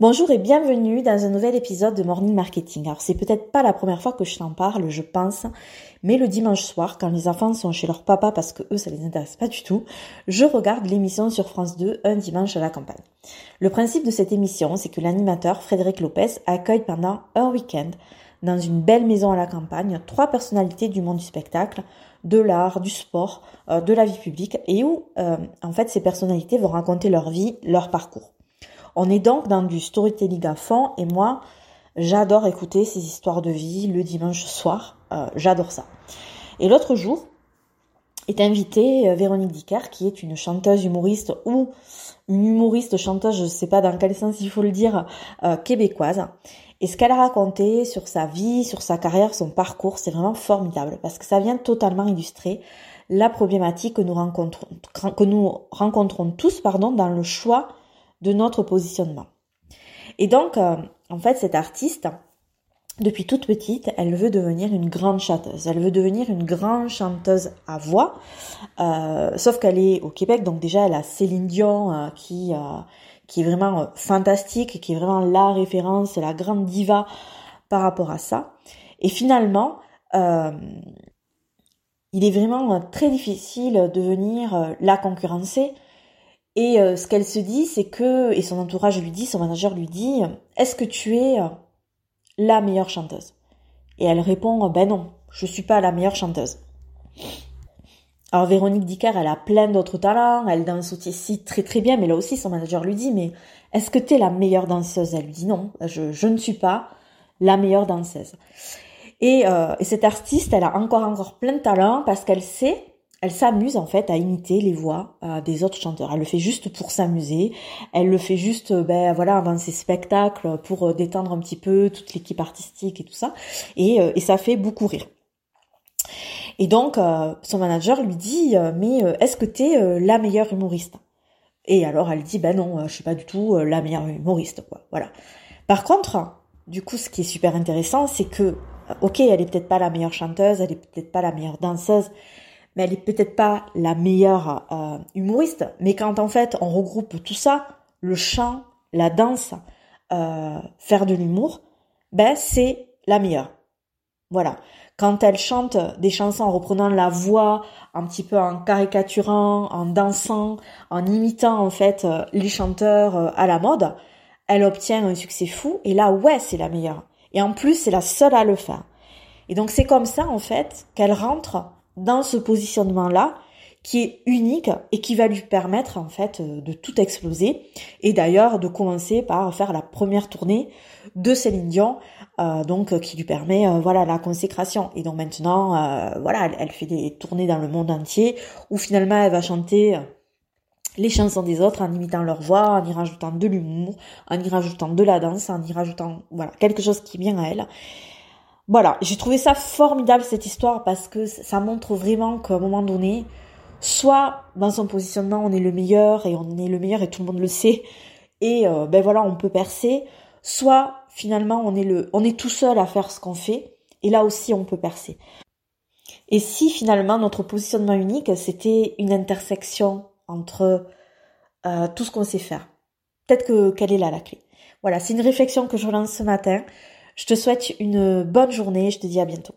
Bonjour et bienvenue dans un nouvel épisode de Morning Marketing. Alors c'est peut-être pas la première fois que je t'en parle, je pense, mais le dimanche soir, quand les enfants sont chez leur papa parce que eux ça les intéresse pas du tout, je regarde l'émission sur France 2 un dimanche à la campagne. Le principe de cette émission, c'est que l'animateur Frédéric Lopez accueille pendant un week-end dans une belle maison à la campagne trois personnalités du monde du spectacle, de l'art, du sport, euh, de la vie publique et où euh, en fait ces personnalités vont raconter leur vie, leur parcours. On est donc dans du storytelling à fond et moi, j'adore écouter ces histoires de vie le dimanche soir. Euh, j'adore ça. Et l'autre jour, est invitée euh, Véronique Dicker, qui est une chanteuse humoriste ou une humoriste chanteuse, je ne sais pas dans quel sens il faut le dire, euh, québécoise. Et ce qu'elle a raconté sur sa vie, sur sa carrière, son parcours, c'est vraiment formidable parce que ça vient totalement illustrer la problématique que nous rencontrons, que nous rencontrons tous dans le choix de notre positionnement. Et donc, euh, en fait, cette artiste, depuis toute petite, elle veut devenir une grande chanteuse. Elle veut devenir une grande chanteuse à voix. Euh, sauf qu'elle est au Québec, donc déjà elle a Céline Dion euh, qui qui est vraiment fantastique, qui est vraiment la référence, la grande diva par rapport à ça. Et finalement, il est vraiment très difficile de venir la concurrencer et euh, ce qu'elle se dit, c'est que, et son entourage lui dit, son manager lui dit, est-ce que tu es euh, la meilleure chanteuse? Et elle répond, ben non, je suis pas la meilleure chanteuse. Alors Véronique Dicker, elle a plein d'autres talents, elle danse aussi très très bien, mais là aussi son manager lui dit, mais est-ce que tu es la meilleure danseuse? Elle lui dit non, je, je, ne suis pas la meilleure danseuse. Et, euh, et cette artiste, elle a encore encore plein de talents parce qu'elle sait elle s'amuse en fait à imiter les voix euh, des autres chanteurs. Elle le fait juste pour s'amuser. Elle le fait juste, euh, ben voilà, avant ses spectacles pour euh, détendre un petit peu toute l'équipe artistique et tout ça. Et, et ça fait beaucoup rire. Et donc son manager lui dit mais est-ce que t'es la meilleure humoriste? Et alors elle dit ben non, je suis pas du tout la meilleure humoriste quoi. Voilà. Par contre, du coup, ce qui est super intéressant, c'est que ok, elle est peut-être pas la meilleure chanteuse, elle est peut-être pas la meilleure danseuse mais elle est peut-être pas la meilleure euh, humoriste. Mais quand en fait on regroupe tout ça, le chant, la danse, euh, faire de l'humour, ben c'est la meilleure. Voilà. Quand elle chante des chansons en reprenant la voix, un petit peu en caricaturant, en dansant, en imitant en fait euh, les chanteurs à la mode, elle obtient un succès fou. Et là, ouais, c'est la meilleure. Et en plus, c'est la seule à le faire. Et donc c'est comme ça en fait qu'elle rentre dans ce positionnement-là qui est unique et qui va lui permettre en fait euh, de tout exploser et d'ailleurs de commencer par faire la première tournée de Céline Dion euh, donc qui lui permet euh, voilà la consécration. Et donc maintenant voilà elle, fait des tournées dans le monde entier où finalement elle va chanter les chansons des autres en imitant leur voix, en y rajoutant de l'humour, en y rajoutant de la danse, en y rajoutant voilà quelque chose qui vient à elle voilà, j'ai trouvé ça formidable cette histoire parce que ça montre vraiment qu'à un moment donné, soit dans son positionnement on est le meilleur et on est le meilleur et tout le monde le sait et euh, ben voilà on peut percer, soit finalement on est le, on est tout seul à faire ce qu'on fait et là aussi on peut percer. Et si finalement notre positionnement unique c'était une intersection entre euh, tout ce qu'on sait faire, peut-être que quelle est là la clé? Voilà, c'est une réflexion que je lance ce matin. Je te souhaite une bonne journée, je te dis à bientôt.